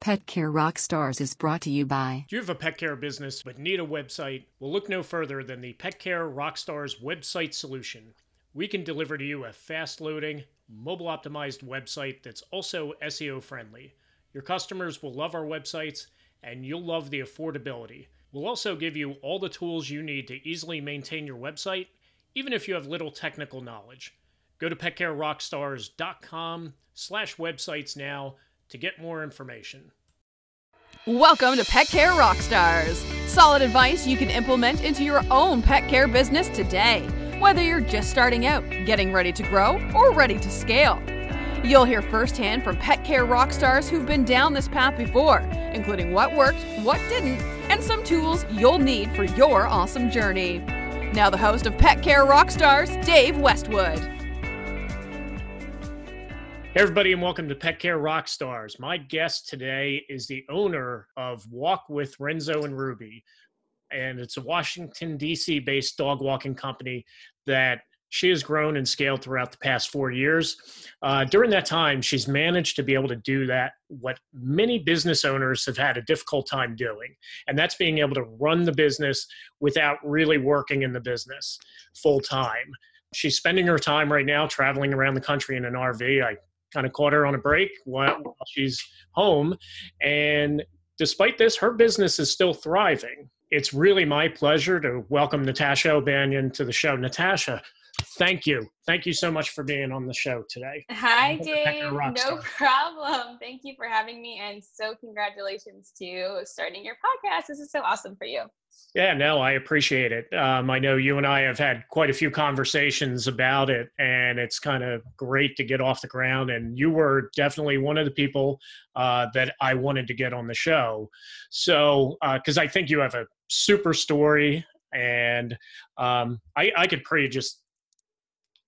Pet Care Rockstars is brought to you by. Do you have a pet care business but need a website? Well, look no further than the Pet Care Rockstars website solution. We can deliver to you a fast loading, mobile optimized website that's also SEO friendly. Your customers will love our websites and you'll love the affordability. We'll also give you all the tools you need to easily maintain your website, even if you have little technical knowledge. Go to petcarerockstars.com slash websites now to get more information. Welcome to Pet Care Rockstars. Solid advice you can implement into your own pet care business today, whether you're just starting out, getting ready to grow, or ready to scale. You'll hear firsthand from pet care rockstars who've been down this path before, including what worked, what didn't, and some tools you'll need for your awesome journey. Now, the host of Pet Care Rockstars, Dave Westwood. Hey, everybody, and welcome to Pet Care Rockstars. My guest today is the owner of Walk with Renzo and Ruby, and it's a Washington, D.C. based dog walking company that she has grown and scaled throughout the past four years. Uh, during that time, she's managed to be able to do that, what many business owners have had a difficult time doing, and that's being able to run the business without really working in the business full time. She's spending her time right now traveling around the country in an RV. I kind of caught her on a break while, while she's home. And despite this, her business is still thriving. It's really my pleasure to welcome Natasha O'Banion to the show. Natasha, thank you. Thank you so much for being on the show today. Hi, Dave. No problem. Thank you for having me. And so, congratulations to starting your podcast. This is so awesome for you. Yeah, no, I appreciate it. Um, I know you and I have had quite a few conversations about it, and it's kind of great to get off the ground. And you were definitely one of the people uh, that I wanted to get on the show. So, because uh, I think you have a super story, and um, I, I could pretty just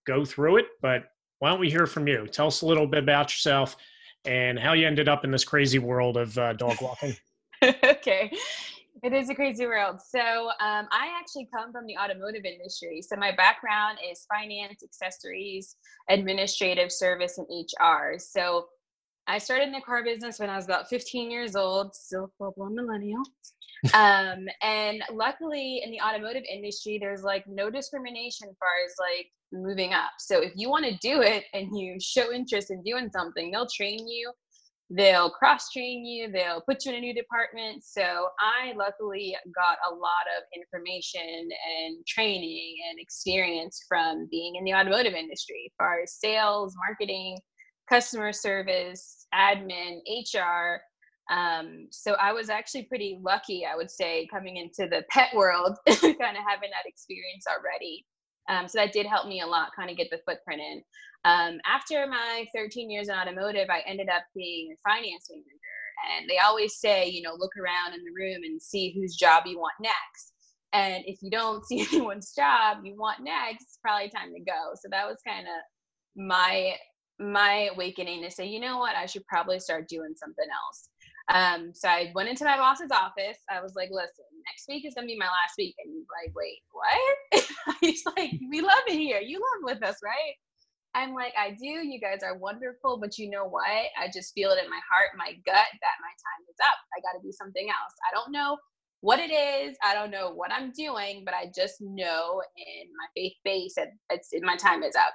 go through it, but why don't we hear from you? Tell us a little bit about yourself and how you ended up in this crazy world of uh, dog walking. okay. It is a crazy world. So, um, I actually come from the automotive industry. So, my background is finance, accessories, administrative service, and HR. So, I started in the car business when I was about 15 years old, still full blown millennial. um, and luckily, in the automotive industry, there's like no discrimination as far as like moving up. So, if you want to do it and you show interest in doing something, they'll train you they'll cross train you they'll put you in a new department. So i luckily got a lot of information and training and experience from being in the automotive industry as far as sales marketing customer service admin hr um, so i was actually pretty lucky i would say coming into the pet world kind of having that experience already. Um, so that did help me a lot kind of get the footprint in um, after my 13 years in automotive, I ended up being a finance manager. And they always say, you know, look around in the room and see whose job you want next. And if you don't see anyone's job you want next, it's probably time to go. So that was kind of my my awakening to say, you know what, I should probably start doing something else. Um, so I went into my boss's office. I was like, listen, next week is gonna be my last week. And he's like, wait, what? he's like, we love it here. You love with us, right? I'm like, I do. You guys are wonderful, but you know what? I just feel it in my heart, my gut that my time is up. I got to do something else. I don't know what it is. I don't know what I'm doing, but I just know in my faith base that it's my time is up.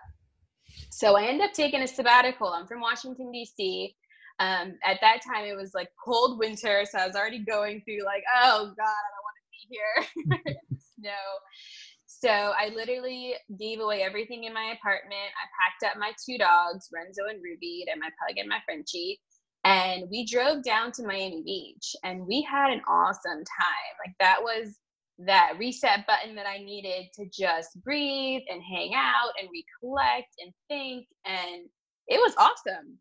So I end up taking a sabbatical. I'm from Washington D.C. Um, at that time, it was like cold winter, so I was already going through like, oh God, I don't want to be here. snow. So I literally gave away everything in my apartment. I packed up my two dogs, Renzo and Ruby, and my pug and my Frenchie. And we drove down to Miami Beach and we had an awesome time. Like that was that reset button that I needed to just breathe and hang out and recollect and think. And it was awesome.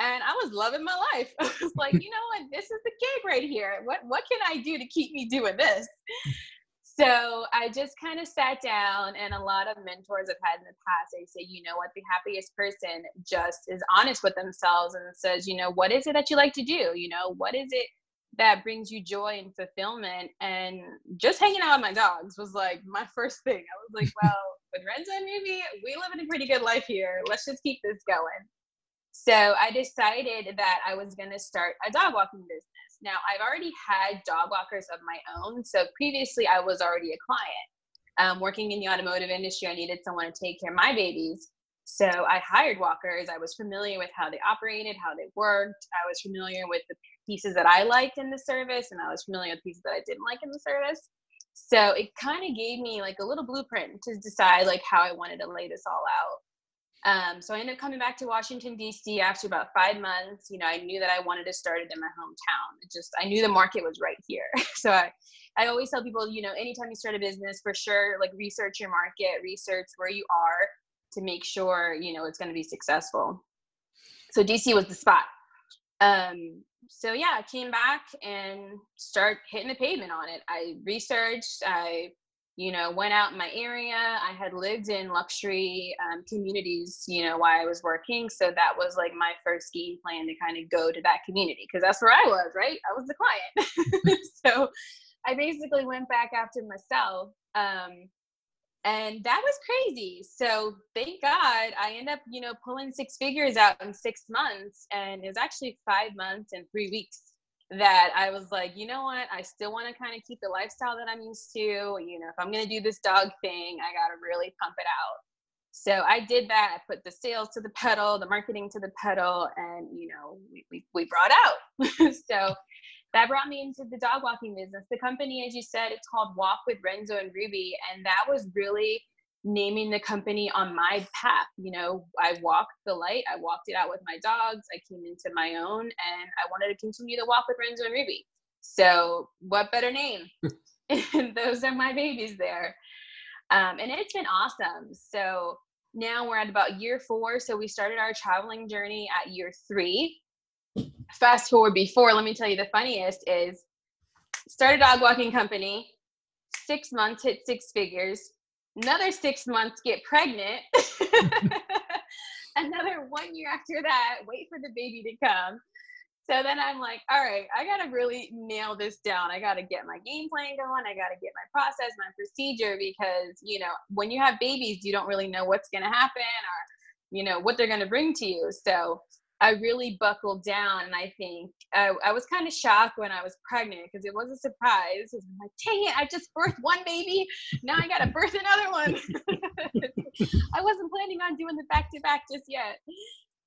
And I was loving my life. I was like, you know what? This is the gig right here. What what can I do to keep me doing this? So I just kind of sat down, and a lot of mentors I've had in the past, they say, you know what, the happiest person just is honest with themselves and says, you know, what is it that you like to do? You know, what is it that brings you joy and fulfillment? And just hanging out with my dogs was like my first thing. I was like, well, with Renzo and Ruby, we live in a pretty good life here. Let's just keep this going. So I decided that I was going to start a dog walking business. Now, I've already had dog walkers of my own. So previously, I was already a client. Um, working in the automotive industry, I needed someone to take care of my babies. So I hired walkers. I was familiar with how they operated, how they worked. I was familiar with the pieces that I liked in the service, and I was familiar with pieces that I didn't like in the service. So it kind of gave me like a little blueprint to decide like how I wanted to lay this all out. Um, so I ended up coming back to Washington D.C. after about five months. You know, I knew that I wanted to start it in my hometown. It just I knew the market was right here. so I, I always tell people, you know, anytime you start a business, for sure, like research your market, research where you are to make sure you know it's going to be successful. So DC was the spot. Um, so yeah, I came back and start hitting the pavement on it. I researched. I you know, went out in my area. I had lived in luxury um, communities, you know, while I was working. So that was like my first game plan to kind of go to that community because that's where I was, right? I was the client. so I basically went back after myself. Um, and that was crazy. So thank God I ended up, you know, pulling six figures out in six months. And it was actually five months and three weeks that I was like, you know what? I still want to kind of keep the lifestyle that I'm used to. You know, if I'm going to do this dog thing, I got to really pump it out. So I did that. I put the sales to the pedal, the marketing to the pedal, and, you know, we, we, we brought out. so that brought me into the dog walking business. The company, as you said, it's called Walk with Renzo and Ruby. And that was really naming the company on my path. You know, I walked the light, I walked it out with my dogs, I came into my own, and I wanted to continue to walk with Renzo and Ruby. So, what better name? and those are my babies there. Um, and it's been awesome. So, now we're at about year four. So, we started our traveling journey at year three. Fast forward before, let me tell you the funniest is started a dog walking company, six months hit six figures, another six months get pregnant. Another one year after that wait for the baby to come. So then i'm like all right i gotta really nail this down. I gotta get my game plan going. I gotta get my process my procedure because you know when you have babies you don't really know what's gonna happen or you know what they're gonna bring to you. So I really buckled down. And I think I, I was kind of shocked when I was pregnant because it was a surprise. I was like, dang it, I just birthed one baby. Now I got to birth another one. I wasn't planning on doing the back to back just yet.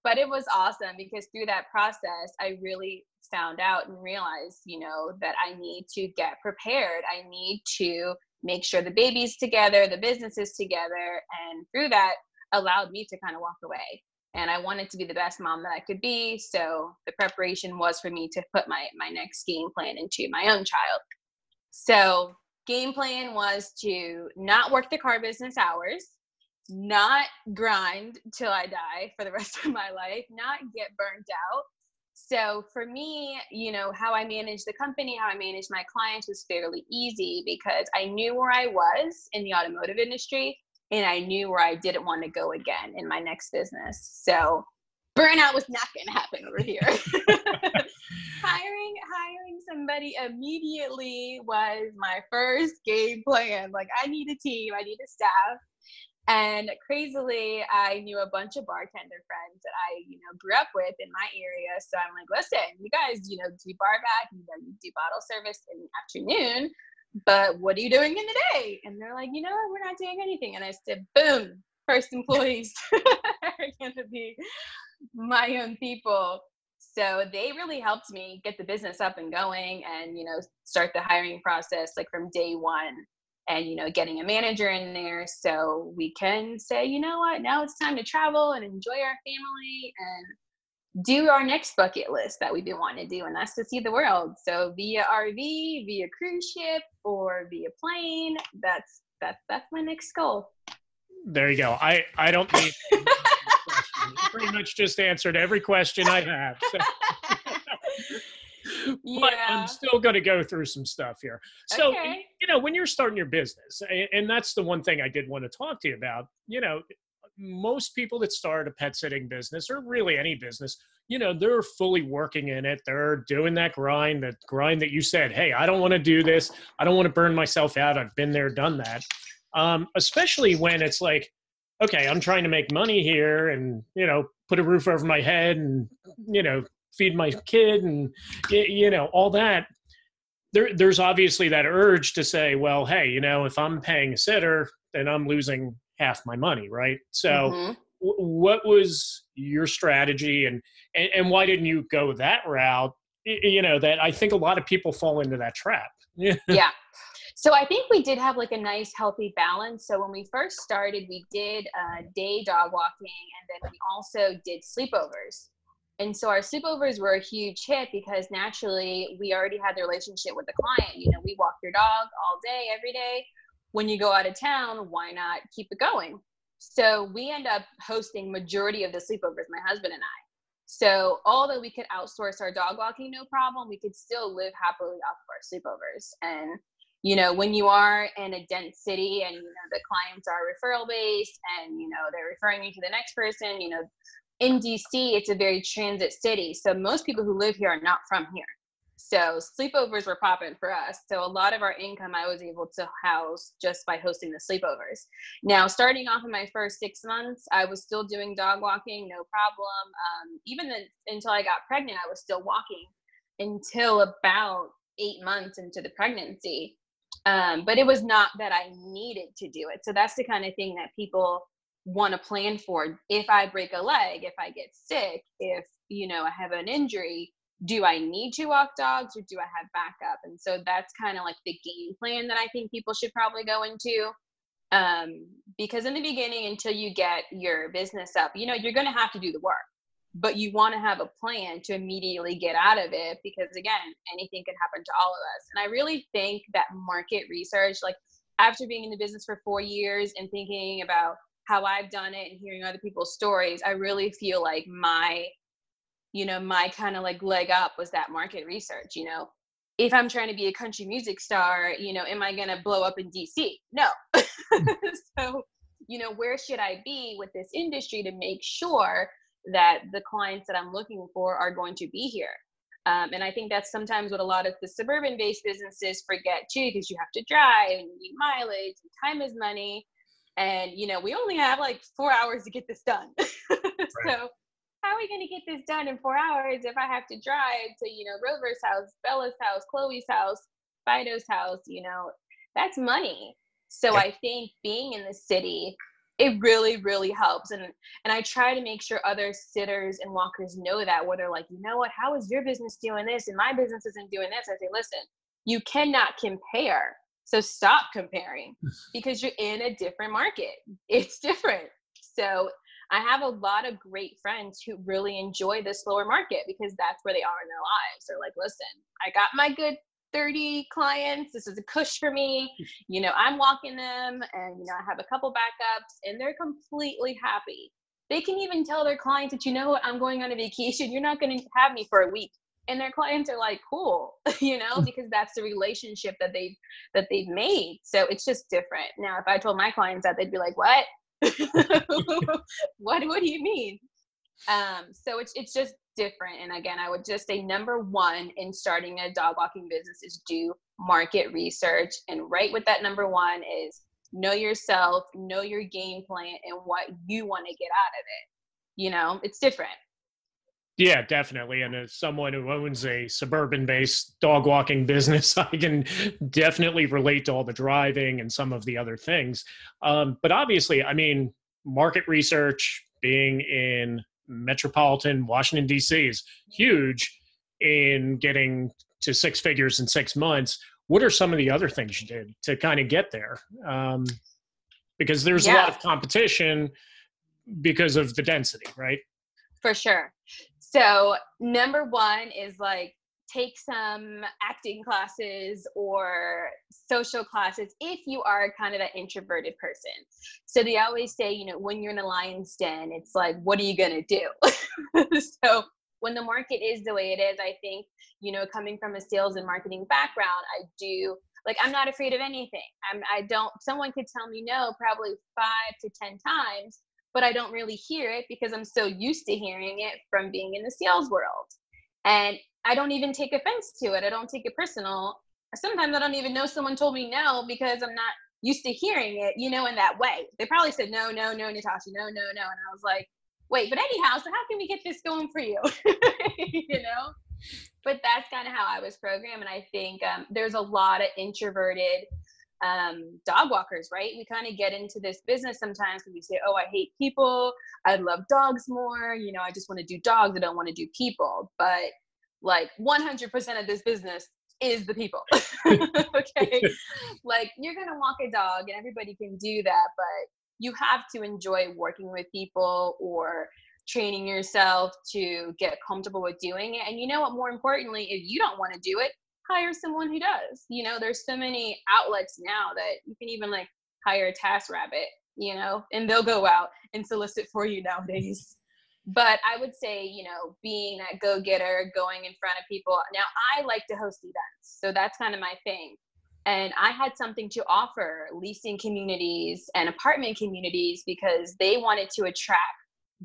But it was awesome because through that process, I really found out and realized, you know, that I need to get prepared. I need to make sure the baby's together, the business is together. And through that, allowed me to kind of walk away and I wanted to be the best mom that I could be. So the preparation was for me to put my my next game plan into my own child. So game plan was to not work the car business hours, not grind till I die for the rest of my life, not get burnt out. So for me, you know, how I managed the company, how I managed my clients was fairly easy because I knew where I was in the automotive industry and I knew where I didn't want to go again in my next business. So burnout was not going to happen over here. hiring hiring somebody immediately was my first game plan. Like I need a team, I need a staff. And crazily, I knew a bunch of bartender friends that I, you know, grew up with in my area. So I'm like, listen, you guys, you know, do bar back, you know, do bottle service in the afternoon but what are you doing in the day? And they're like, you know, we're not doing anything. And I said, boom, first employees are going to be my own people. So they really helped me get the business up and going and, you know, start the hiring process like from day one and, you know, getting a manager in there so we can say, you know what, now it's time to travel and enjoy our family and do our next bucket list that we've been wanting to do, and that's to see the world. So via RV, via cruise ship, or via plane. That's that's that's my next goal. There you go. I I don't need. pretty much just answered every question I have. So. yeah. but I'm still going to go through some stuff here. So, okay. you know, when you're starting your business, and that's the one thing I did want to talk to you about, you know, most people that start a pet sitting business or really any business, you know, they're fully working in it. They're doing that grind, that grind that you said, hey, I don't want to do this. I don't want to burn myself out. I've been there, done that. Um, especially when it's like, okay, I'm trying to make money here and, you know, put a roof over my head and, you know, feed my kid and, you know, all that. There, there's obviously that urge to say, well, hey, you know, if I'm paying a sitter, then I'm losing half my money, right? So, mm-hmm. w- what was your strategy and, and, and why didn't you go that route? You know, that I think a lot of people fall into that trap. yeah. So I think we did have like a nice healthy balance. So when we first started, we did uh, day dog walking and then we also did sleepovers. And so our sleepovers were a huge hit because naturally we already had the relationship with the client. You know, we walk your dog all day, every day. When you go out of town, why not keep it going? So we end up hosting majority of the sleepovers, my husband and I. So although we could outsource our dog walking, no problem, we could still live happily off of our sleepovers. And you know when you are in a dense city and you know the clients are referral based and you know they're referring you to the next person you know in dc it's a very transit city so most people who live here are not from here so sleepovers were popping for us so a lot of our income i was able to house just by hosting the sleepovers now starting off in my first six months i was still doing dog walking no problem um, even until i got pregnant i was still walking until about eight months into the pregnancy um, but it was not that I needed to do it. So that's the kind of thing that people want to plan for. If I break a leg, if I get sick, if you know I have an injury, do I need to walk dogs or do I have backup? And so that's kind of like the game plan that I think people should probably go into. Um, because in the beginning, until you get your business up, you know, you're going to have to do the work but you want to have a plan to immediately get out of it because again anything can happen to all of us and i really think that market research like after being in the business for four years and thinking about how i've done it and hearing other people's stories i really feel like my you know my kind of like leg up was that market research you know if i'm trying to be a country music star you know am i going to blow up in dc no so you know where should i be with this industry to make sure that the clients that I'm looking for are going to be here. Um, and I think that's sometimes what a lot of the suburban based businesses forget too, because you have to drive and you need mileage and time is money. And, you know, we only have like four hours to get this done. right. So, how are we going to get this done in four hours if I have to drive to, you know, Rover's house, Bella's house, Chloe's house, Fido's house? You know, that's money. So, I think being in the city it really really helps. And and i try to make sure other sitters and walkers know that where they're like you know what? How is your business doing this and my business isn't doing this? I say listen you cannot compare. So stop comparing because you're in a different market. It's different. So i have a lot of great friends who really enjoy the slower market because that's where they are in their lives they're like listen i got my good 30 clients. This is a cush for me. You know, I'm walking them and, you know, I have a couple backups and they're completely happy. They can even tell their clients that, you know what, I'm going on a vacation. You're not going to have me for a week. And their clients are like, cool, you know, mm. because that's the relationship that they've that they've made. So it's just different. Now, if I told my clients that, they'd be like, what? what what do you mean? Um, so it's it's just different. And again, I would just say number one in starting a dog walking business is do market research. And right with that number one is know yourself, know your game plan, and what you want to get out of it. You know, it's different. Yeah, definitely. And as someone who owns a suburban based dog walking business, I can definitely relate to all the driving and some of the other things. Um, but obviously, I mean, market research, being in metropolitan Washington, D.C. is huge in getting to six figures in six months. What are some of the other things you did to kind of get there? Um, because there's yeah. a lot of competition because of the density, right? For sure. So, number one is like take some acting classes or social classes if you are kind of an introverted person. So they always say, you know, when you're in a lion's den, it's like, what are you going to do? so when the market is the way it is, I think, you know, coming from a sales and marketing background, I do like I'm not afraid of anything. I'm I don't someone could tell me no probably 5 to 10 times, but I don't really hear it because I'm so used to hearing it from being in the sales world. And I don't even take offense to it. I don't take it personal. Sometimes I don't even know someone told me no because I'm not used to hearing it, you know, in that way. They probably said, no, no, no, Natasha, no, no, no. And I was like, wait, but anyhow, so how can we get this going for you? you know? But that's kind of how I was programmed. And I think um, there's a lot of introverted um, dog walkers, right? We kind of get into this business sometimes because we say, oh, I hate people. I love dogs more. You know, I just want to do dogs. I don't want to do people. But like 100% of this business is the people. okay. like you're going to walk a dog and everybody can do that, but you have to enjoy working with people or training yourself to get comfortable with doing it. And you know what, more importantly, if you don't want to do it, hire someone who does. You know, there's so many outlets now that you can even like hire a TaskRabbit, you know, and they'll go out and solicit for you nowadays. But I would say, you know, being that go getter, going in front of people. Now, I like to host events. So that's kind of my thing. And I had something to offer leasing communities and apartment communities because they wanted to attract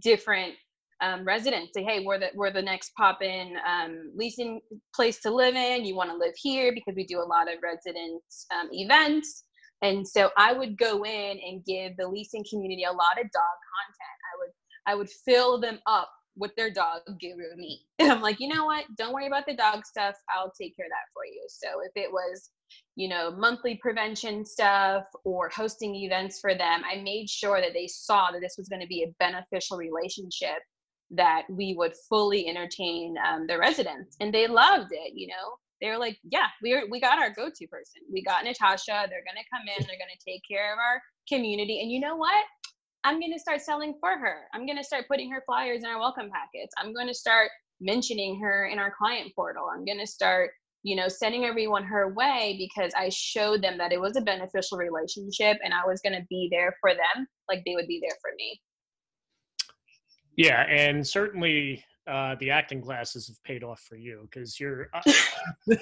different um, residents say, hey, we're the we're the next pop in um, leasing place to live in. You want to live here because we do a lot of resident um, events. And so I would go in and give the leasing community a lot of dog content. I would I would fill them up with their dog guru me. And I'm like, you know what? Don't worry about the dog stuff. I'll take care of that for you. So if it was, you know, monthly prevention stuff or hosting events for them, I made sure that they saw that this was going to be a beneficial relationship that we would fully entertain um, the residents and they loved it you know? They were like yeah we are, we got our go-to person. We got natasha. They're to come in they're to take care of our community and you know what? I'm to start selling for her. I'm to start putting her flyers in our welcome packets. I'm to start mentioning her in our client portal. I'm to start you know sending everyone her way because i showed them that it was a beneficial relationship and i was to be there for them like they would be there for me yeah, and certainly uh, the acting classes have paid off for you because you're. Uh,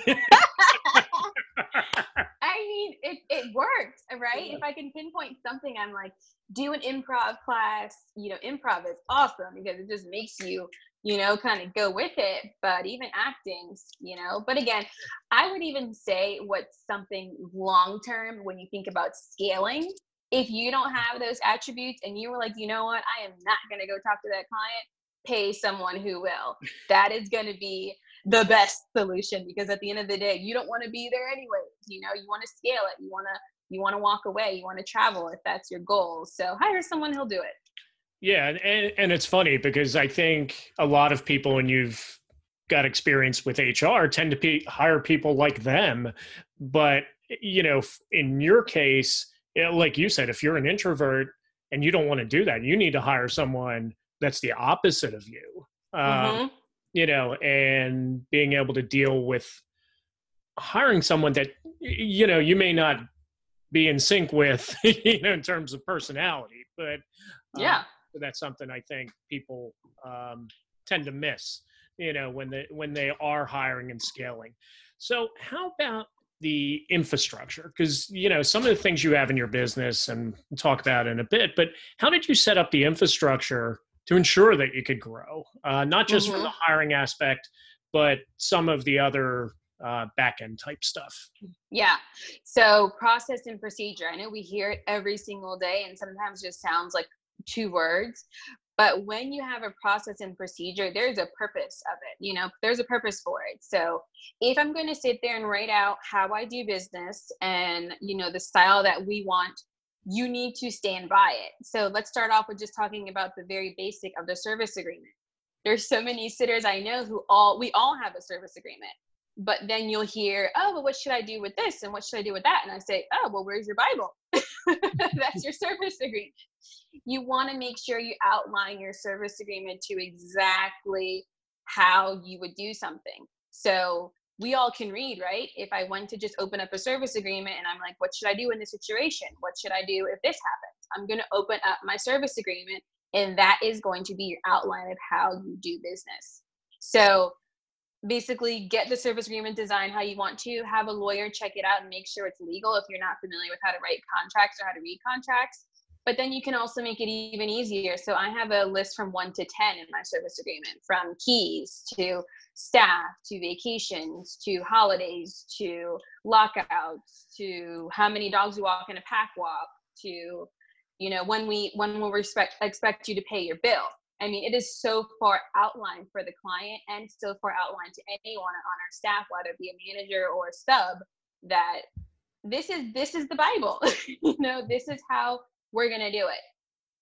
I mean, it, it works, right? If I can pinpoint something, I'm like, do an improv class. You know, improv is awesome because it just makes you, you know, kind of go with it. But even acting, you know, but again, I would even say what's something long term when you think about scaling if you don't have those attributes and you were like, you know what, I am not going to go talk to that client, pay someone who will. That is going to be the best solution because at the end of the day, you don't want to be there anyway. You know, you want to scale it. You want to you want to walk away. You want to travel if that's your goal. So hire someone who'll do it. Yeah, and and it's funny because I think a lot of people when you've got experience with HR tend to be, hire people like them, but you know, in your case, like you said, if you're an introvert and you don't want to do that, you need to hire someone that's the opposite of you. Um, mm-hmm. You know, and being able to deal with hiring someone that you know you may not be in sync with, you know, in terms of personality, but um, yeah, that's something I think people um, tend to miss. You know, when they when they are hiring and scaling. So, how about the infrastructure because you know some of the things you have in your business and we'll talk about in a bit but how did you set up the infrastructure to ensure that you could grow? Uh, not just mm-hmm. from the hiring aspect but some of the other uh, back end type stuff. Yeah. So process and procedure. I know we hear it every single day and sometimes just sounds like two words but when you have a process and procedure, there's a purpose of it. You know, there's a purpose for it. So if I'm going to sit there and write out how I do business and, you know, the style that we want, you need to stand by it. So let's start off with just talking about the very basic of the service agreement. There's so many sitters I know who all, we all have a service agreement but then you'll hear, oh, well, what should I do with this? And what should I do with that? And I say, oh, well, where's your Bible? That's your service agreement. You want to make sure you outline your service agreement to exactly how you would do something. So we all can read, right? If I went to just open up a service agreement and I'm like, what should I do in this situation? What should I do if this happens? I'm going to open up my service agreement, and that is going to be your outline of how you do business. So basically get the service agreement design how you want to have a lawyer check it out and make sure it's legal if you're not familiar with how to write contracts or how to read contracts but then you can also make it even easier. So I have a list from one to 10 in my service agreement from keys to staff to vacations to holidays to lockouts to how many dogs you walk in a pack walk to you know when we when we'll respect expect you to pay your bill i mean it is so far outlined for the client and so far outlined to anyone on our staff whether it be a manager or a sub that this is this is the bible. You know this is how we're to do it.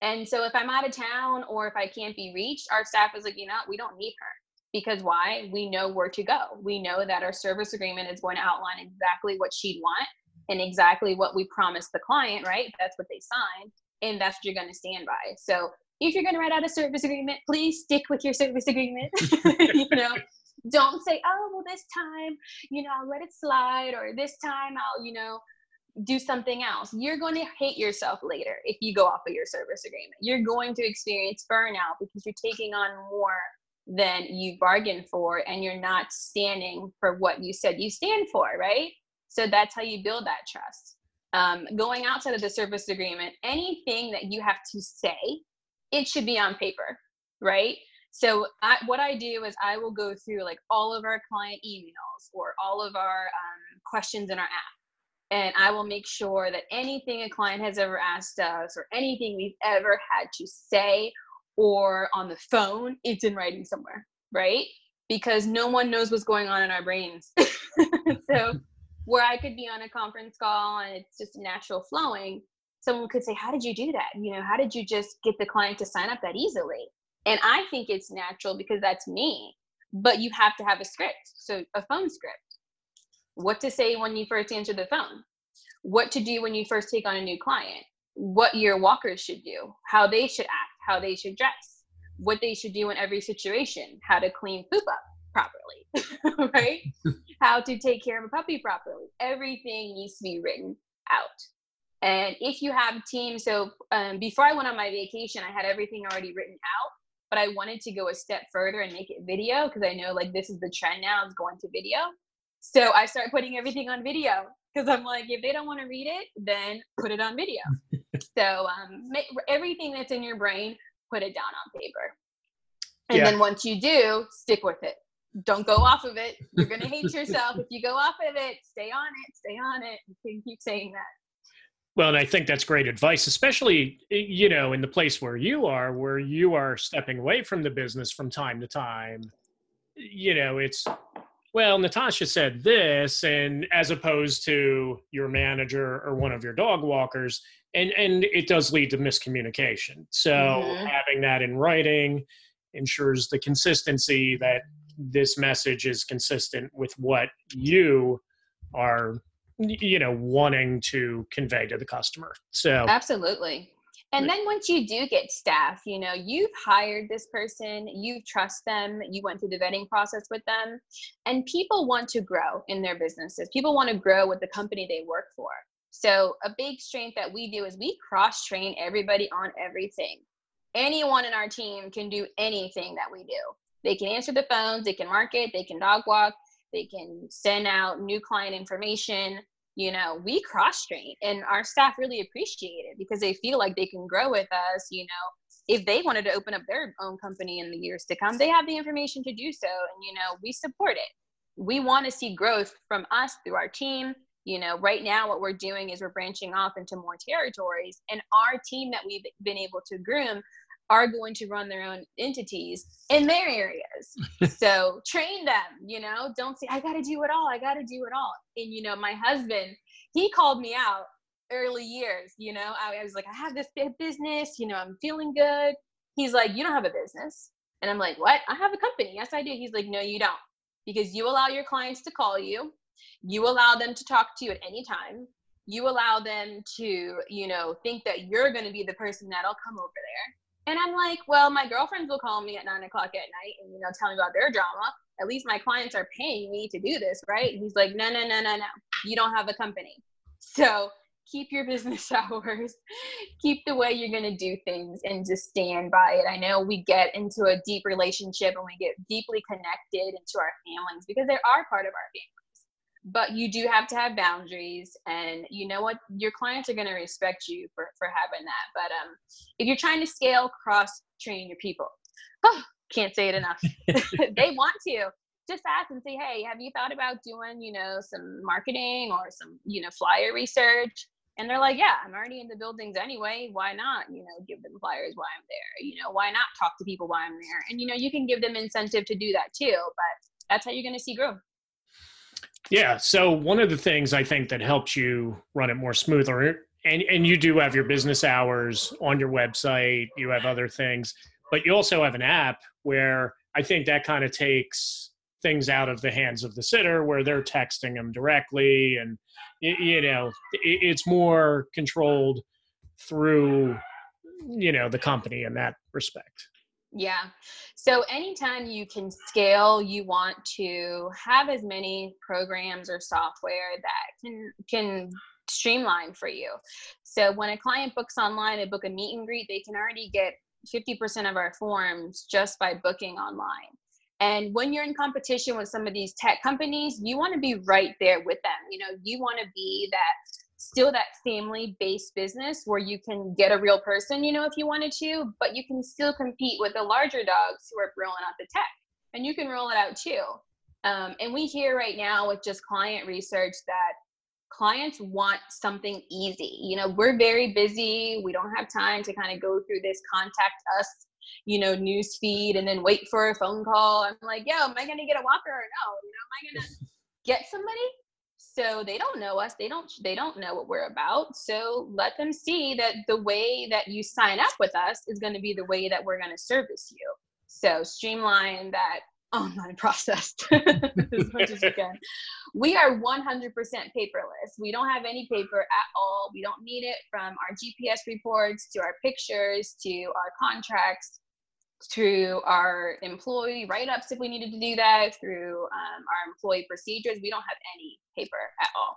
And so if i'm out of town or if i can't be reached our staff is like you know we don't need her. Because why? We know where to go. We know that our service agreement is going to outline exactly what she'd want and exactly what we promised the client right? That's what they signed and that's what you're going to stand by. So if you're going to write out a service agreement please stick with your service agreement. You know don't say oh well this time you know i'll let it slide or this time i'll you know do something else. You're going to hate yourself later if you go off of your service agreement. You're going to experience burnout because you're taking on more than you bargained for and you're not standing for what you said you stand for right? So that's how you build that trust. Um, going outside of the service agreement anything that you have to say it should be on paper right so I, what i do is i will go through like all of our client emails or all of our um, questions in our app and I will make sure that anything a client has ever asked us or anything we've ever had to say or on the phone, it's in writing somewhere, right? Because no one knows what's going on in our brains. so, where I could be on a conference call and it's just natural flowing, someone could say, How did you do that? You know, how did you just get the client to sign up that easily? And I think it's natural because that's me. But you have to have a script. So, a phone script. What to say when you first answer the phone, what to do when you first take on a new client, what your walkers should do, how they should act how they should dress, what they should do in every situation, how to clean poop up properly, right? how to take care of a puppy properly. Everything needs to be written out. And if you have teams, so um, before I went on my vacation, I had everything already written out, but I wanted to go a step further and make it video because I know like this is the trend now is going to video. So I started putting everything on video because I'm like, if they don't want to read it, then put it on video. so um, make, everything that's in your brain, put it down on paper. And yeah. then once you do, stick with it. Don't go off of it. You're gonna hate yourself if you go off of it. Stay on it. Stay on it. You can keep saying that. Well, and I think that's great advice, especially you know in the place where you are, where you are stepping away from the business from time to time. You know, it's well, Natasha said this, and as opposed to your manager or one of your dog walkers, and and it does lead to miscommunication. So mm-hmm. having that in writing ensures the consistency that this message is consistent with what you are you know wanting to convey to the customer so absolutely and then once you do get staff, you know, you've hired this person, you trust them, you went through the vetting process with them, and people want to grow in their businesses. People want to grow with the company they work for. So, a big strength that we do is we cross train everybody on everything. Anyone in our team can do anything that we do. They can answer the phones, they can market, they can dog walk, they can send out new client information, you know we cross train and our staff really appreciate it because they feel like they can grow with us you know. If they wanted to open up their own company in the years to come they have the information to do so and you know we support it. We want to see growth from us through our team. You know right now what we're doing is we're branching off into more territories and our team that we've been able to groom are going to run their own entities in their areas. so train them, you know, don't say, I got to do it all. I got to do it all. And, you know, my husband, he called me out early years, you know, I, I was like, I have this business, you know, I'm feeling good. He's like, You don't have a business. And I'm like, What? I have a company. Yes, I do. He's like, No, you don't. Because you allow your clients to call you, you allow them to talk to you at any time. You allow them to, you know, think that you're going to be the person that'll come over there and I'm like, well, my girlfriends will call me at nine o'clock at night and, you know, tell me about their drama. At least my clients are paying me to do this, right? And he's like, no, no, no, no, no. You don't have a company. So keep your business hours, keep the way you're going to do things, and just stand by it. I know we get into a deep relationship and we get deeply connected into our families because they are part of our families. But you do have to have boundaries and you know what? Your clients are going to respect you for for having that but um if you're trying to scale cross train your people oh can't say it enough. They want to. Just ask and say hey have you thought about doing you know some marketing or some you know flyer research? And they're like yeah i'm already in the buildings anyway. Why not you know give them flyers while i'm there? You know why not talk to people while i'm there? And you know you can give them incentive to do that too but that's how you're going to see growth yeah. So one of the things I think that helps you run it more smoother, and and you do have your business hours on your website. You have other things, but you also have an app where I think that kind of takes things out of the hands of the sitter, where they're texting them directly, and you know it's more controlled through you know the company in that respect. Yeah. So anytime you can scale, you want to have as many programs or software that can can streamline for you. So when a client books online, they book a meet and greet, they can already get 50% of our forms just by booking online. And when you're in competition with some of these tech companies, you want to be right there with them. You know, you want to be that still that family based business where you can get a real person, you know, if you wanted to, but you can still compete with the larger dogs who are rolling out the tech and you can roll it out too. Um, and we hear right now with just client research that clients want something easy. You know, we're very busy. We don't have time to kind of go through this contact us, you know, news feed and then wait for a phone call. I'm like, yo, am I going to get a walker or no? You know, am I going to get somebody? So they don't know us. They don't they don't know what we're about. So let them see that the way that you sign up with us is going to be the way that we're going to service you. So streamline that online process as much as you can. We are 100% paperless. We don't have any paper at all. We don't need it from our gps reports to our pictures to our contracts through our employee write-ups if we needed to do that through um, our employee procedures we don't have any paper at all.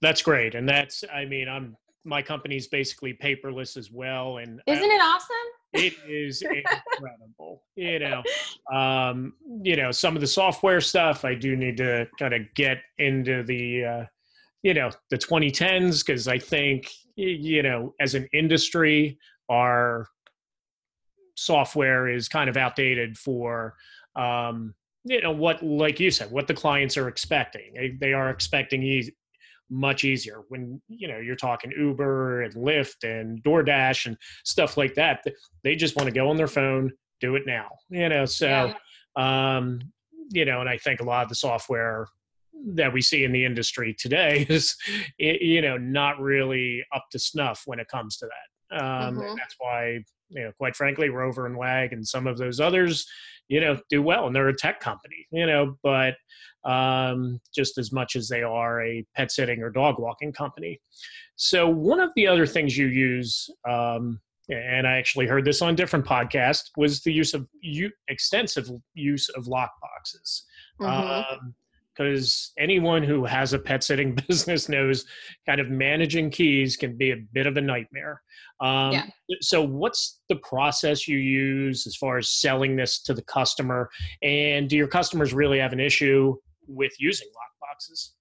That's great and that's i mean i'm my company's basically paperless as well and isn't I, it awesome? it is incredible you know. Um you know some of the software stuff i do need to kind of get into the uh you know the 2010s because i think you know as an industry our software is kind of outdated for um, you know what like you said what the clients are expecting they, they are expecting e- much easier when you know you're talking uber and lyft and doordash and stuff like that they just want to go on their phone do it now you know so yeah. um you know and i think a lot of the software that we see in the industry today is you know not really up to snuff when it comes to that um, mm-hmm. and that's why you know, quite frankly, Rover and Wag and some of those others, you know, do well, and they're a tech company, you know, but um, just as much as they are a pet sitting or dog walking company. So one of the other things you use, um, and I actually heard this on different podcast, was the use of you, extensive use of lock boxes. Mm-hmm. Um, because anyone who has a pet sitting business knows kind of managing keys can be a bit of a nightmare. Um, yeah. So, what's the process you use as far as selling this to the customer? And do your customers really have an issue with using lock boxes?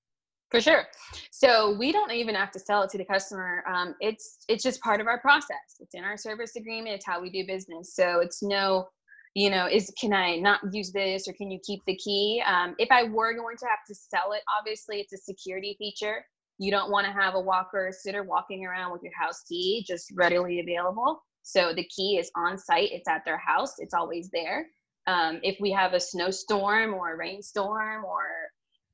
For sure. So we don't even have to sell it to the customer. Um, it's it's just part of our process. It's in our service agreement. It's how we do business. So it's no you know is can i not use this or can you keep the key? Um, if i were going to have to sell it obviously it's a security feature. You don't want to have a walker or sitter walking around with your house key just readily available. So the key is on site it's at their house it's always there. Um, if we have a snowstorm or a rainstorm or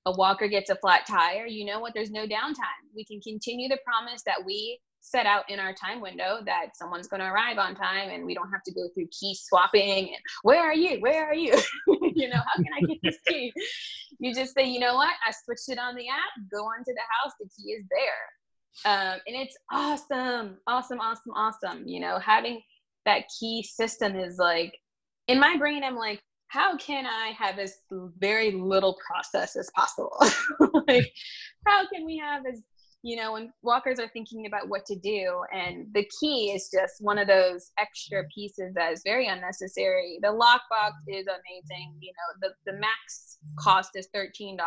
a walker gets a flat tire you know what there's no downtime. We can continue the promise that we set out in our time window that someone's going to arrive on time and we don't have to go through key swapping and where are you? Where are you? You know how can i get this key you? Just say you know what? I switched it on the app. Go onto the house. The key is there. Um, and it's awesome awesome awesome awesome you know having that key system is like in my brain i'm like how can I have as very little process as possible? like, how can we have as you know, when walkers are thinking about what to do, and the key is just one of those extra mm-hmm. pieces that is very unnecessary. The lockbox mm-hmm. is amazing. You know, the, the max cost is $13.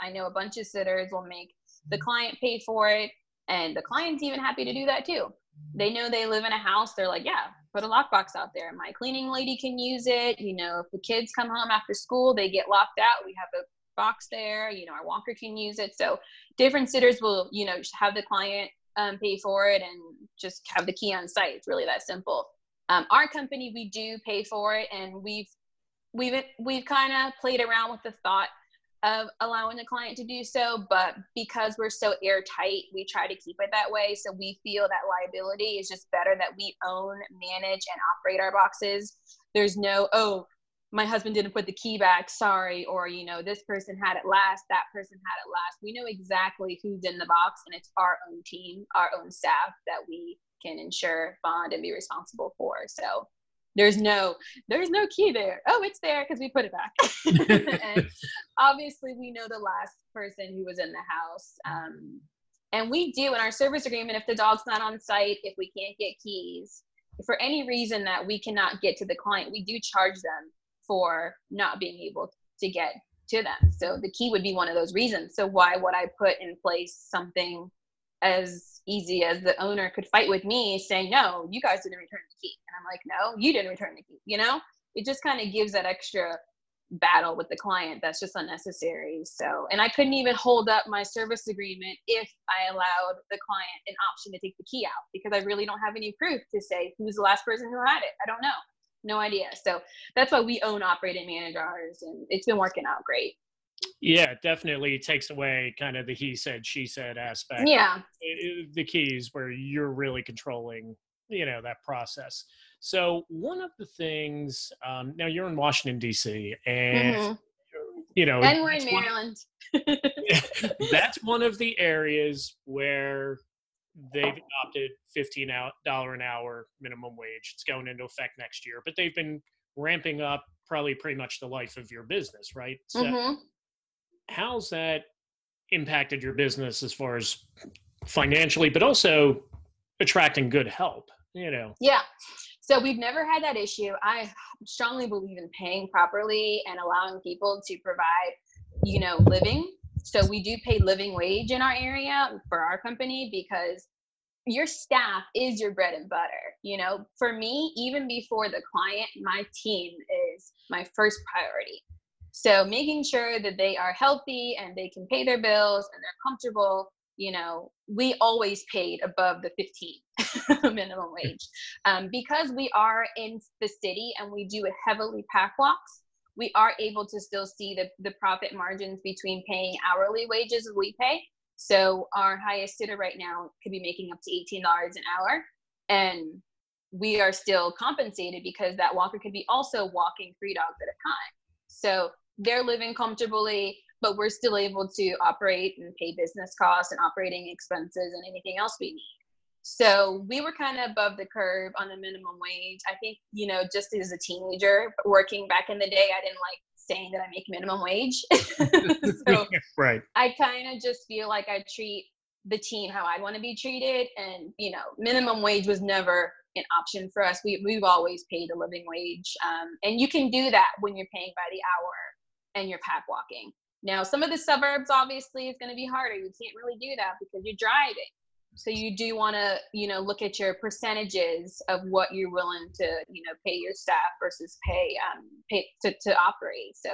I know a bunch of sitters will make the mm-hmm. client pay for it, and the client's even happy to do that too. They know they live in a house, they're like, yeah, put a lockbox out there. My cleaning lady can use it. You know, if the kids come home after school, they get locked out. We have a box there. You know, our walker can use it. So different sitters will, you know, have the client um, pay for it and just have the key on site. It's really that simple. Um, our company, we do pay for it, and we've we've we've kind of played around with the thought of allowing the client to do so, but because we're so airtight, we try to keep it that way. So we feel that liability is just better that we own, manage, and operate our boxes. There's no, oh, my husband didn't put the key back, sorry, or you know, this person had it last, that person had it last. We know exactly who's in the box, and it's our own team, our own staff that we can ensure, bond, and be responsible for. So there's no there's no key there oh it's there because we put it back and obviously we know the last person who was in the house um, and we do in our service agreement if the dog's not on site if we can't get keys for any reason that we cannot get to the client we do charge them for not being able to get to them so the key would be one of those reasons so why would i put in place something as easy as the owner could fight with me saying, no, you guys didn't return the key. And I'm like, no, you didn't return the key. You know, it just kind of gives that extra battle with the client that's just unnecessary. So, and I couldn't even hold up my service agreement if I allowed the client an option to take the key out because I really don't have any proof to say who's the last person who had it. I don't know. No idea. So that's why we own operate and manage ours and it's been working out great. Yeah, definitely takes away kind of the he said, she said aspect. Yeah. The keys where you're really controlling, you know, that process. So, one of the things, um, now you're in Washington, D.C., and, mm-hmm. you know, and we're in Maryland. One, that's one of the areas where they've adopted $15 an hour minimum wage. It's going into effect next year, but they've been ramping up probably pretty much the life of your business, right? So, mm-hmm how's that impacted your business as far as financially, but also attracting good help? You know. Yeah. So we've never had that issue. I strongly believe in paying properly and allowing people to provide, you know, living. So we do pay living wage in our area for our company because your staff is your bread and butter. You know, for me, even before the client, my team is my first priority. So making sure that they are healthy and they can pay their bills and they're comfortable, you know, we always paid above the 15 minimum wage. Um, because we are in the city and we do a heavily pack walks, we are able to still see the, the profit margins between paying hourly wages we pay. So our highest sitter right now could be making up to $18 an hour. And we are still compensated because that walker could be also walking three dogs at a time. So they're living comfortably, but we're still able to operate and pay business costs and operating expenses and anything else we need. So we were kind of above the curve on the minimum wage. I think, you know, just as a teenager working back in the day, I didn't like saying that I make minimum wage. so right. I kind of just feel like I treat the team how I want to be treated. And, you know, minimum wage was never an option for us. We, we've always paid a living wage. Um, and you can do that when you're paying by the hour and you're pack walking. Now, some of the suburbs obviously is going to be harder. You can't really do that because you're driving. So you do want to, you know, look at your percentages of what you're willing to, you know, pay your staff versus pay um pay to, to operate. So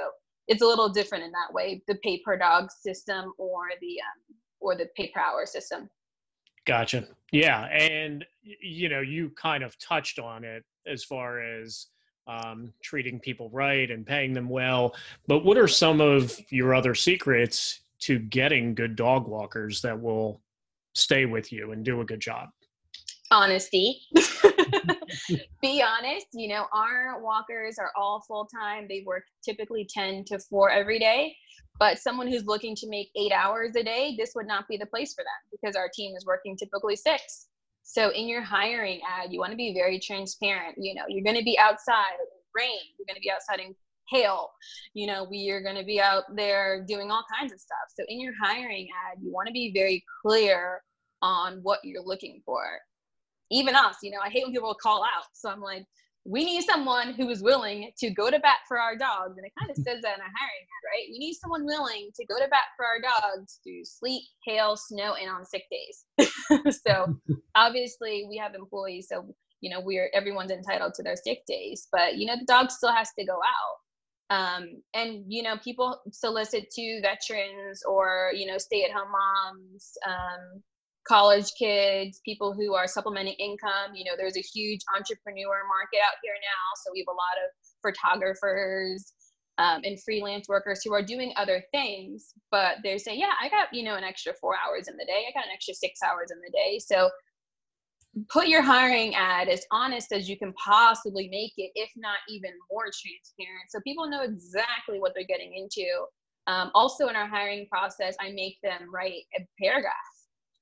it's a little different in that way, the pay per dog system or the um or the pay per hour system. Gotcha. Yeah, and you know, you kind of touched on it as far as um, treating people right and paying them well. But what are some of your other secrets to getting good dog walkers that will stay with you and do a good job? Honesty. Be honest. You know, our walkers are all full time. They work typically 10 to 4 every day. But someone who's looking to make eight hours a day, this would not be the place for them because our team is working typically six. So in your hiring ad, you want to be very transparent. You know, you're going to be outside in rain. You're going to be outside in hail. You know, we are going to be out there doing all kinds of stuff. So in your hiring ad, you want to be very clear on what you're looking for. Even us, you know, I hate when people call out. So I'm like, we need someone who is willing to go to bat for our dogs. And it kind of says that in a hiring ad, right? We need someone willing to go to bat for our dogs through sleet, hail, snow, and on sick days. so obviously we have employees. So, you know, we're everyone's entitled to their sick days, but you know, the dog still has to go out. Um, and you know, people solicit to veterans or, you know, stay at home moms, um, college kids, people who are supplementing income. You know, there's a huge entrepreneur market out here now. So we have a lot of photographers um, and freelance workers who are doing other things, but they say, yeah, I got, you know, an extra four hours in the day. I got an extra six hours in the day. So put your hiring ad as honest as you can possibly make it, if not even more transparent. So people know exactly what they're getting into. Um, also in our hiring process, I make them write a paragraph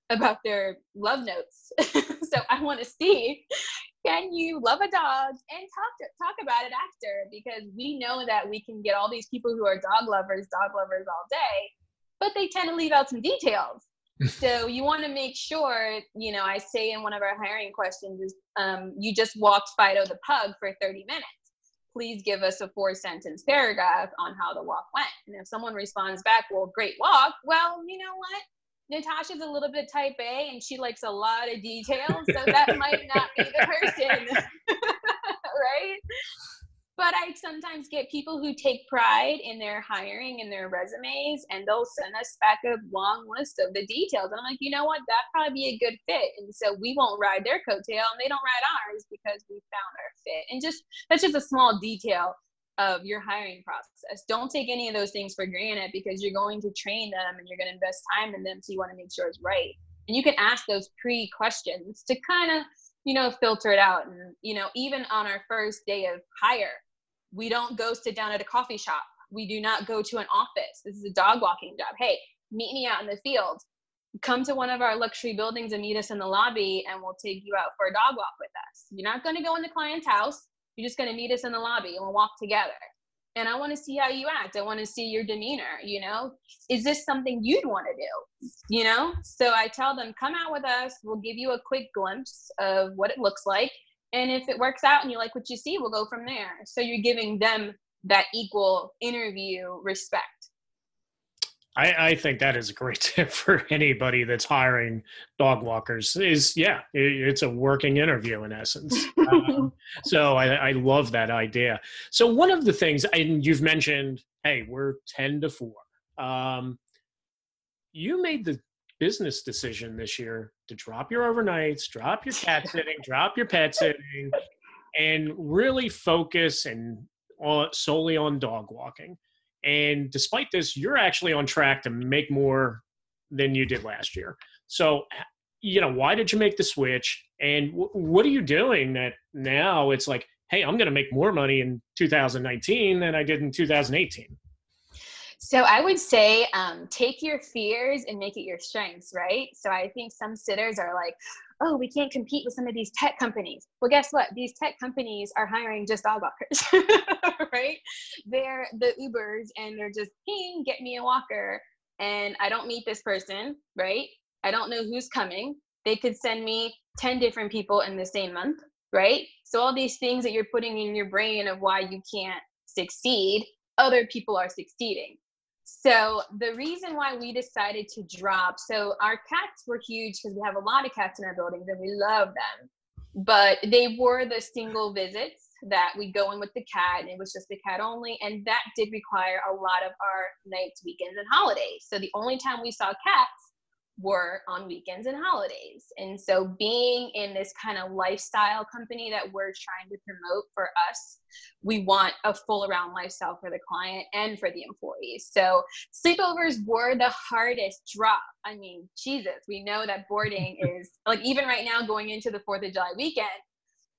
about their love notes. so I want to see can you love a dog and talk to, talk about it after because we know that we can get all these people who are dog lovers, dog lovers all day, but they tend to leave out some details. so you want to make sure, you know, I say in one of our hiring questions is um, you just walked Fido the pug for 30 minutes. Please give us a four sentence paragraph on how the walk went. And if someone responds back, well, great walk, well, you know what? Natasha's a little bit type A and she likes a lot of details, so that might not be the person, right? But I sometimes get people who take pride in their hiring and their resumes, and they'll send us back a long list of the details. And I'm like, you know what? That'd probably be a good fit. And so we won't ride their coattail, and they don't ride ours because we found our fit. And just that's just a small detail of your hiring process. Don't take any of those things for granted because you're going to train them and you're going to invest time in them. So you want to make sure it's right. And you can ask those pre questions to kind of, you know, filter it out. And, you know, even on our first day of hire, we don't go sit down at a coffee shop. We do not go to an office. This is a dog walking job. Hey, meet me out in the field. Come to one of our luxury buildings and meet us in the lobby, and we'll take you out for a dog walk with us. You're not going to go in the client's house you're just going to meet us in the lobby and we'll walk together. And I want to see how you act. I want to see your demeanor, you know? Is this something you'd want to do? You know? So I tell them, come out with us. We'll give you a quick glimpse of what it looks like. And if it works out and you like what you see, we'll go from there. So you're giving them that equal interview respect. I, I, think that is a great tip for anybody that's hiring dog walkers. Is yeah, it, it's a working interview in essence. um, so I, I, love that idea. So one of the things, and you've mentioned, hey, we're ten to four. Um, you made the business decision this year to drop your overnights, drop your cat sitting, drop your pet sitting, and really focus and on, solely on dog walking. And despite this, you're actually on track to make more than you did last year. So, you know, why did you make the switch? And w- what are you doing that now it's like, hey, I'm going to make more money in 2019 than I did in 2018? So I would say um, take your fears and make it your strengths, right? So I think some sitters are like, oh, we can't compete with some of these tech companies. Well, guess what? These tech companies are hiring just dog walkers, right? They're the Ubers and they're just, ping, get me a walker. And I don't meet this person, right? I don't know who's coming. They could send me 10 different people in the same month, right? So all these things that you're putting in your brain of why you can't succeed, other people are succeeding. So the reason why we decided to drop, so our cats were huge because we have a lot of cats in our buildings and we love them, but they were the single visits that we go in with the cat and it was just the cat only and that did require a lot of our nights weekends and holidays. So the only time we saw cats were on weekends and holidays. And so, being in this kind of lifestyle company that we're trying to promote for us, we want a full around lifestyle for the client and for the employees. So, sleepovers were the hardest drop. I mean, Jesus, we know that boarding is like even right now going into the 4th of July weekend.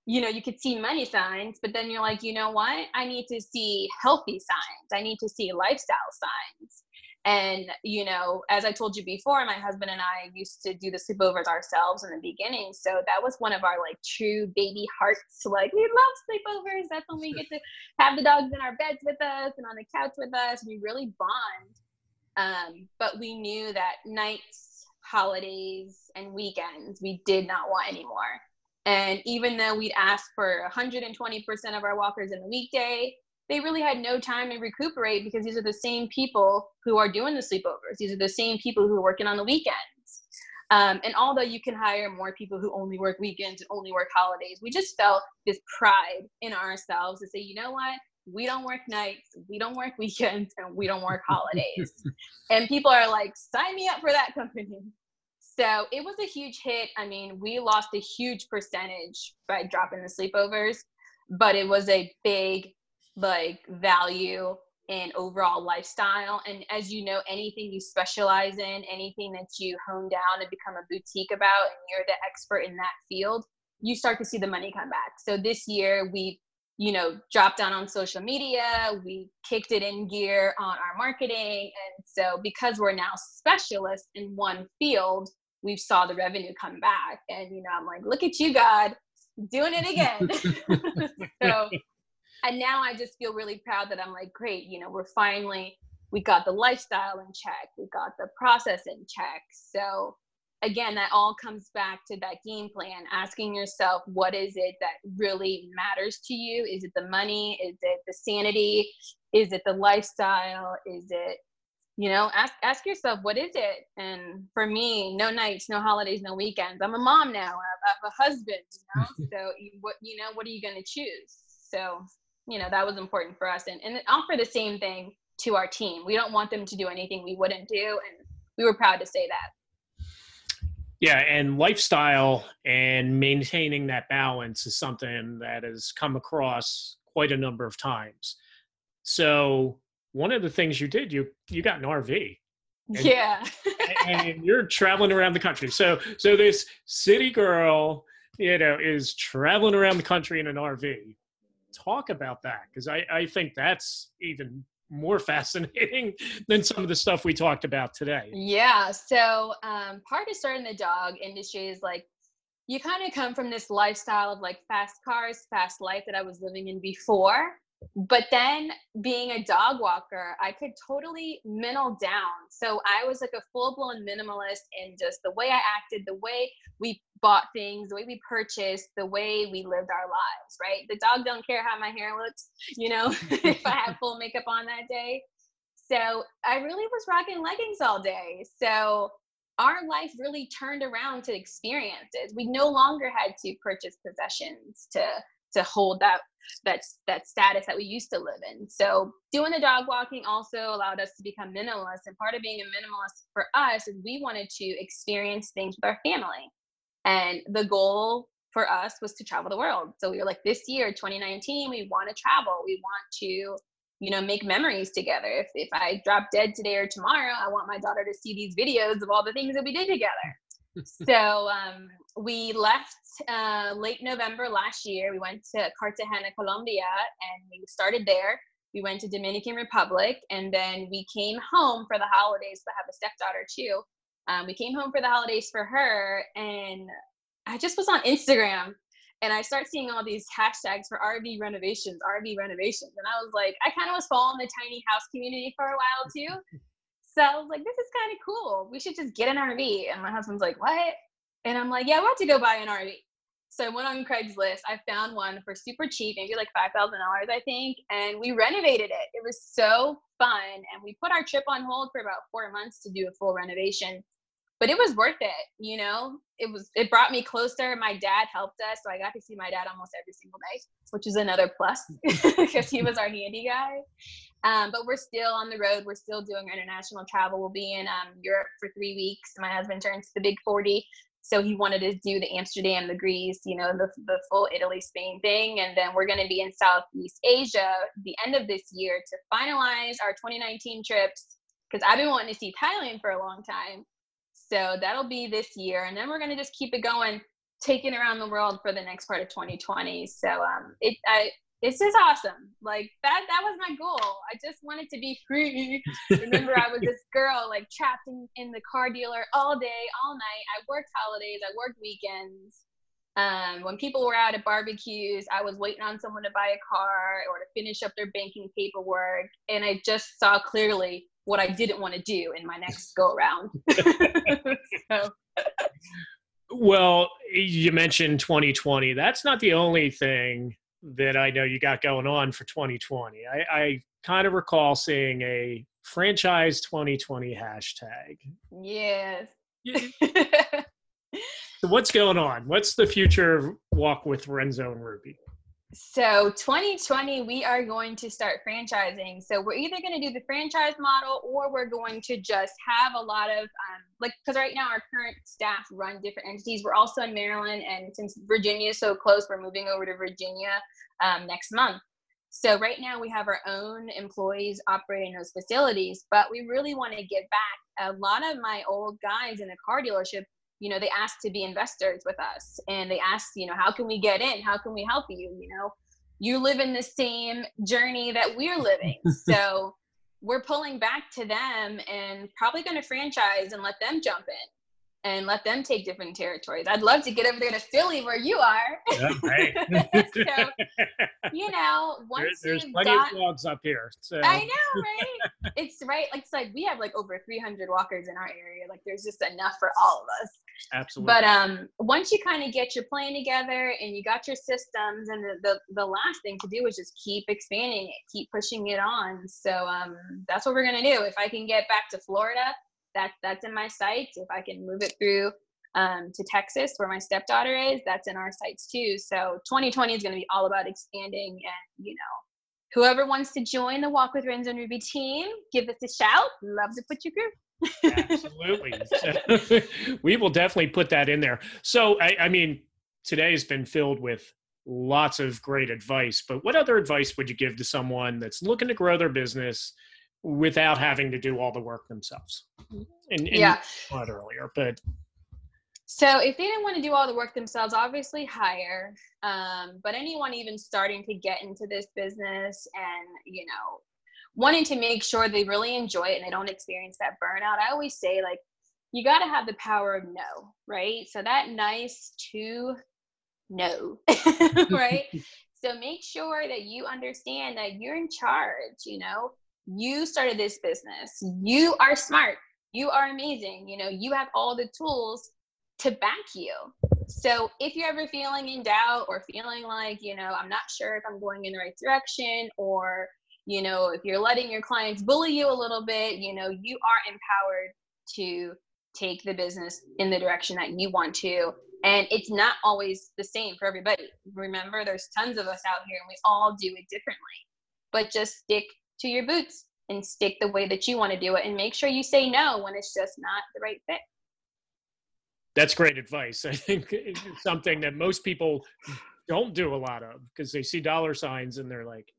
You know, you could see money signs, but then you're like, you know what? I need to see healthy signs. I need to see lifestyle signs And, you know, as I told you before, my husband and I used to do the sleepovers ourselves in the beginning. So that was one of our like true baby hearts. Like, we love sleepovers. That's when we get to have the dogs in our beds with us and on the couch with us. We really bond. Um, but we knew that nights, holidays, and weekends we did not want anymore. And even though we'd ask for 120% of our walkers in the weekday, they really had no time to recuperate because these are the same people who are doing the sleepovers. These are the same people who are working on the weekends. Um, and although you can hire more people who only work weekends and only work holidays, we just felt this pride in ourselves to say, you know what? We don't work nights, we don't work weekends, and we don't work holidays. and people are like, sign me up for that company. So it was a huge hit. I mean, we lost a huge percentage by dropping the sleepovers, but it was a big like value and overall lifestyle. And as you know, anything you specialize in, anything that you hone down and become a boutique about, and you're the expert in that field, you start to see the money come back. So this year we you know dropped down on social media we kicked it in gear on our marketing and so because we're now specialists in one field we saw the revenue come back and you know i'm like look at you god doing it again so and now I just feel really proud that I'm like, great, you know, we're finally we got the lifestyle in check, we got the process in check. So again, that all comes back to that game plan, asking yourself, what is it that really matters to you? Is it the money? Is it the sanity? Is it the lifestyle? Is it you know ask ask yourself what is it and for me no nights no holidays no weekends i'm a mom now i have a husband you know so what you know what are you going to choose so you know that was important for us. And, and offer the same thing to our team. We don't want them to do anything we wouldn't do. And we were proud to say that. Yeah and lifestyle and maintaining that balance is something that has come across quite a number of times. So one of the things you did you you got an rv and, yeah. and you're traveling around the country. So so this city girl you know is traveling around the country in an rv talk about that because I, I think that's even more fascinating than some of the stuff we talked about today. Yeah. So um, part of starting the dog industry is like you kind of come from this lifestyle of like fast cars, fast life that I was living in before. But then being a dog walker, I could totally minnow down. So I was like a full blown minimalist in just the way I acted, the way we bought things, the way we purchased, the way we lived our lives, right? The dog don't care how my hair looks, you know, if I have full makeup on that day. So I really was rocking leggings all day. So our life really turned around to experiences. We no longer had to purchase possessions to to hold that that that status that we used to live in. So doing the dog walking also allowed us to become minimalist. And part of being a minimalist for us is we wanted to experience things with our family. And the goal for us was to travel the world. So we were like, this year, 2019, we want to travel. We want to, you know, make memories together. If if I drop dead today or tomorrow, I want my daughter to see these videos of all the things that we did together. So um, we left uh, late November last year. We went to Cartagena, Colombia, and we started there. We went to Dominican Republic, and then we came home for the holidays. I have a stepdaughter too. Um, we came home for the holidays for her, and I just was on Instagram, and I start seeing all these hashtags for RV renovations, RV renovations, and I was like, I kind of was following the tiny house community for a while too. So I was like, this is kind of cool. We should just get an RV. And my husband's like, what? And I'm like, yeah, I want to go buy an RV. So I went on Craigslist. I found one for super cheap, maybe like $5,000, I think. And we renovated it. It was so fun. And we put our trip on hold for about four months to do a full renovation. But it was worth it, you know. It was. It brought me closer. My dad helped us, so I got to see my dad almost every single day, which is another plus because he was our handy guy. Um, but we're still on the road. We're still doing international travel. We'll be in um, Europe for three weeks. My husband turns the big 40. So he wanted to do the Amsterdam, the Greece, you know, the, the full Italy, Spain thing. And then we're going to be in Southeast Asia the end of this year to finalize our 2019 trips because I've been wanting to see Thailand for a long time. So that'll be this year. And then we're going to just keep it going, taking around the world for the next part of 2020. So um, it, I, this is awesome. Like that that was my goal. I just wanted to be free. Remember I was this girl like trapped in, in the car dealer all day, all night. I worked holidays, I worked weekends. Um, when people were out at barbecues, I was waiting on someone to buy a car or to finish up their banking paperwork. And I just saw clearly what I didn't want to do in my next go around. so. Well, you mentioned 2020. That's not the only thing that I know you got going on for 2020. I, I kind of recall seeing a franchise 2020 hashtag. Yes. so what's going on? What's the future of walk with Renzo and Ruby? So 2020, we are going to start franchising. So we're either going to do the franchise model or we're going to just have a lot of um, like because right now our current staff run different entities. We're also in Maryland, and since Virginia is so close, we're moving over to Virginia um, next month. So right now we have our own employees operating those facilities, but we really want to give back. A lot of my old guys in the car dealership you know they asked to be investors with us and they asked you know how can we get in? How can we help you? You know you live in the same journey that we're living. So we're pulling back to them and probably going to franchise and let them jump in and let them take different territories. I'd love to get over there to Philly where you are. Yeah, right. so, you know, once there, there's plenty got, of dogs up here. So. I know, right? it's right. Like it's like we have like over 300 walkers in our area. Like there's just enough for all of us. Absolutely. But um, once you kind of get your plan together and you got your systems, and the, the the last thing to do is just keep expanding it, keep pushing it on. So um, that's what we're gonna do. If I can get back to Florida, that that's in my sights. If I can move it through um, to Texas, where my stepdaughter is, that's in our sights too. So 2020 is going to be all about expanding, and you know, whoever wants to join the Walk with Renzo and Ruby team, give us a shout. Love to put you through. Absolutely. So, we will definitely put that in there. So, I, I mean, today has been filled with lots of great advice, but what other advice would you give to someone that's looking to grow their business without having to do all the work themselves? And, and yeah. earlier, but so if they didn't want to do all the work themselves, obviously hire. Um, but anyone even starting to get into this business and you know wanting to make sure they really enjoy it and they don't experience that burnout, I always say like you got to have the power of no, right? So that nice to no, right? so make sure that you understand that you're in charge, you know, you started this business. You are smart. You are amazing. You know, you have all the tools to back you. So if you're ever feeling in doubt or feeling like, you know, I'm not sure if I'm going in the right direction or, you know, if you're letting your clients bully you a little bit, you know, you are empowered to take the business in the direction that you want to. And it's not always the same for everybody. Remember, there's tons of us out here and we all do it differently. But just stick to your boots and stick the way that you want to do it and make sure you say no when it's just not the right fit. That's great advice. I think it's something that most people don't do a lot of because they see dollar signs and they're like,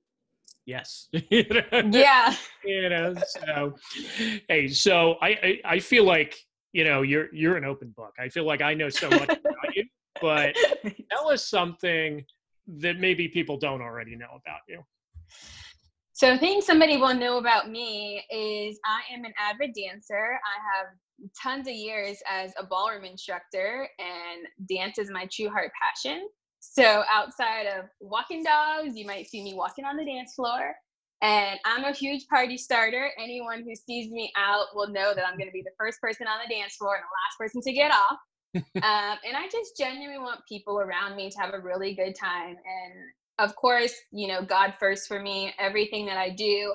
yes. yeah. you know, so hey, so I, I, I feel like, you know, you're you're an open book. I feel like I know so much about you, but tell us something that maybe people don't already know about you. So, a thing somebody will know about me is I am an avid dancer. I have tons of years as a ballroom instructor, and dance is my true heart passion. So, outside of walking dogs, you might see me walking on the dance floor. And I'm a huge party starter. Anyone who sees me out will know that I'm going to be the first person on the dance floor and the last person to get off. um, and I just genuinely want people around me to have a really good time. And of course, you know, God first for me, everything that I do,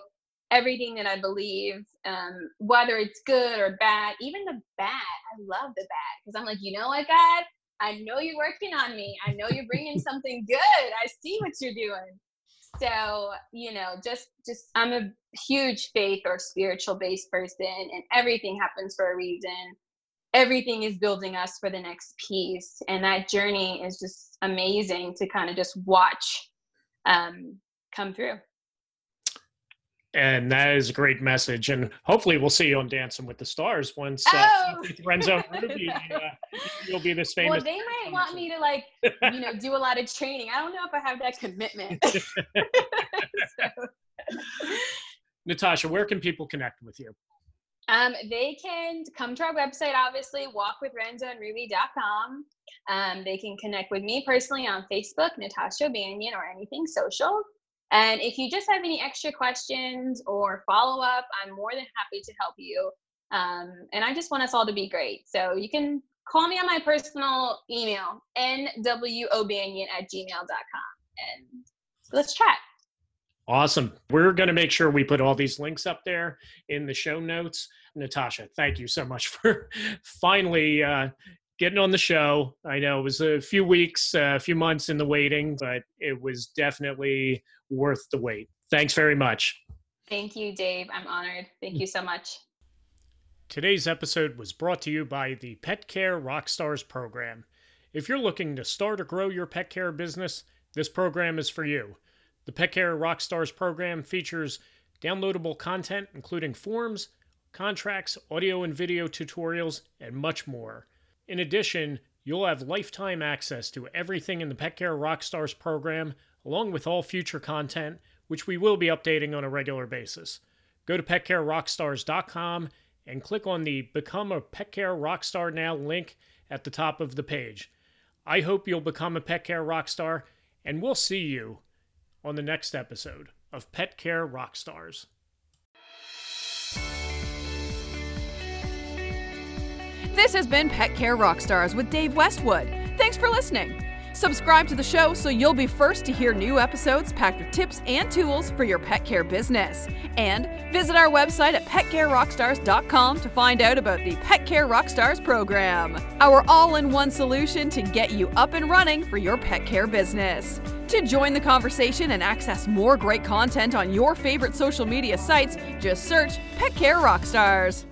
everything that I believe, um, whether it's good or bad, even the bad, I love the bad because I'm like, you know what, God, I know you're working on me. I know you're bringing something good. I see what you're doing. So, you know, just, just, I'm a huge faith or spiritual based person and everything happens for a reason everything is building us for the next piece and that journey is just amazing to kind of just watch um, come through. and that is a great message. And hopefully, we'll see you on Dancing with the Stars once uh, Oh. Renzo Ruby, uh, you'll be this famous. Well, they might want me to like, you know, do a lot of training. I don't know if I have that commitment. So, Natasha, where can people connect with you? um, they can come to our website, obviously, walkwithrenzoandruby.com. Um, they can connect with me personally on Facebook, Natasha Banyan, or anything social. And if you just have any extra questions or follow up, I'm more than happy to help you. Um, and I just want us all to be great. So you can call me on my personal email, nwobanian at gmail.com. And let's chat. Awesome. We're going to make sure we put all these links up there in the show notes. Natasha, thank you so much for finally uh, getting on the show. I know it was a few weeks, uh, a few months in the waiting, but it was definitely worth the wait. Thanks very much. Thank you, Dave. I'm honored. Thank you so much. Today's episode was brought to you by the Pet Care Rockstars program. If you're looking to start or grow your pet care business, this program is for you. The Pet Care Rockstars program features downloadable content, including forms, contracts, audio and video tutorials, and much more. In addition, you'll have lifetime access to everything in the Pet Care Rockstars program, along with all future content, which we will be updating on a regular basis. Go to petcarerockstars.com and click on the Become a Pet Care Rockstar Now link at the top of the page. I hope you'll become a Pet Care Rockstar, and we'll see you on the next episode of Pet Care Rockstars. This has been Pet Care Rockstars with Dave Westwood. Thanks for listening. Subscribe to the show so you'll be first to hear new episodes packed with tips and tools for your pet care business. And visit our website at petcarerockstars.com to find out about the Pet Care Rockstars program, our all in one solution to get you up and running for your pet care business. To join the conversation and access more great content on your favorite social media sites, just search Pet Care Rockstars.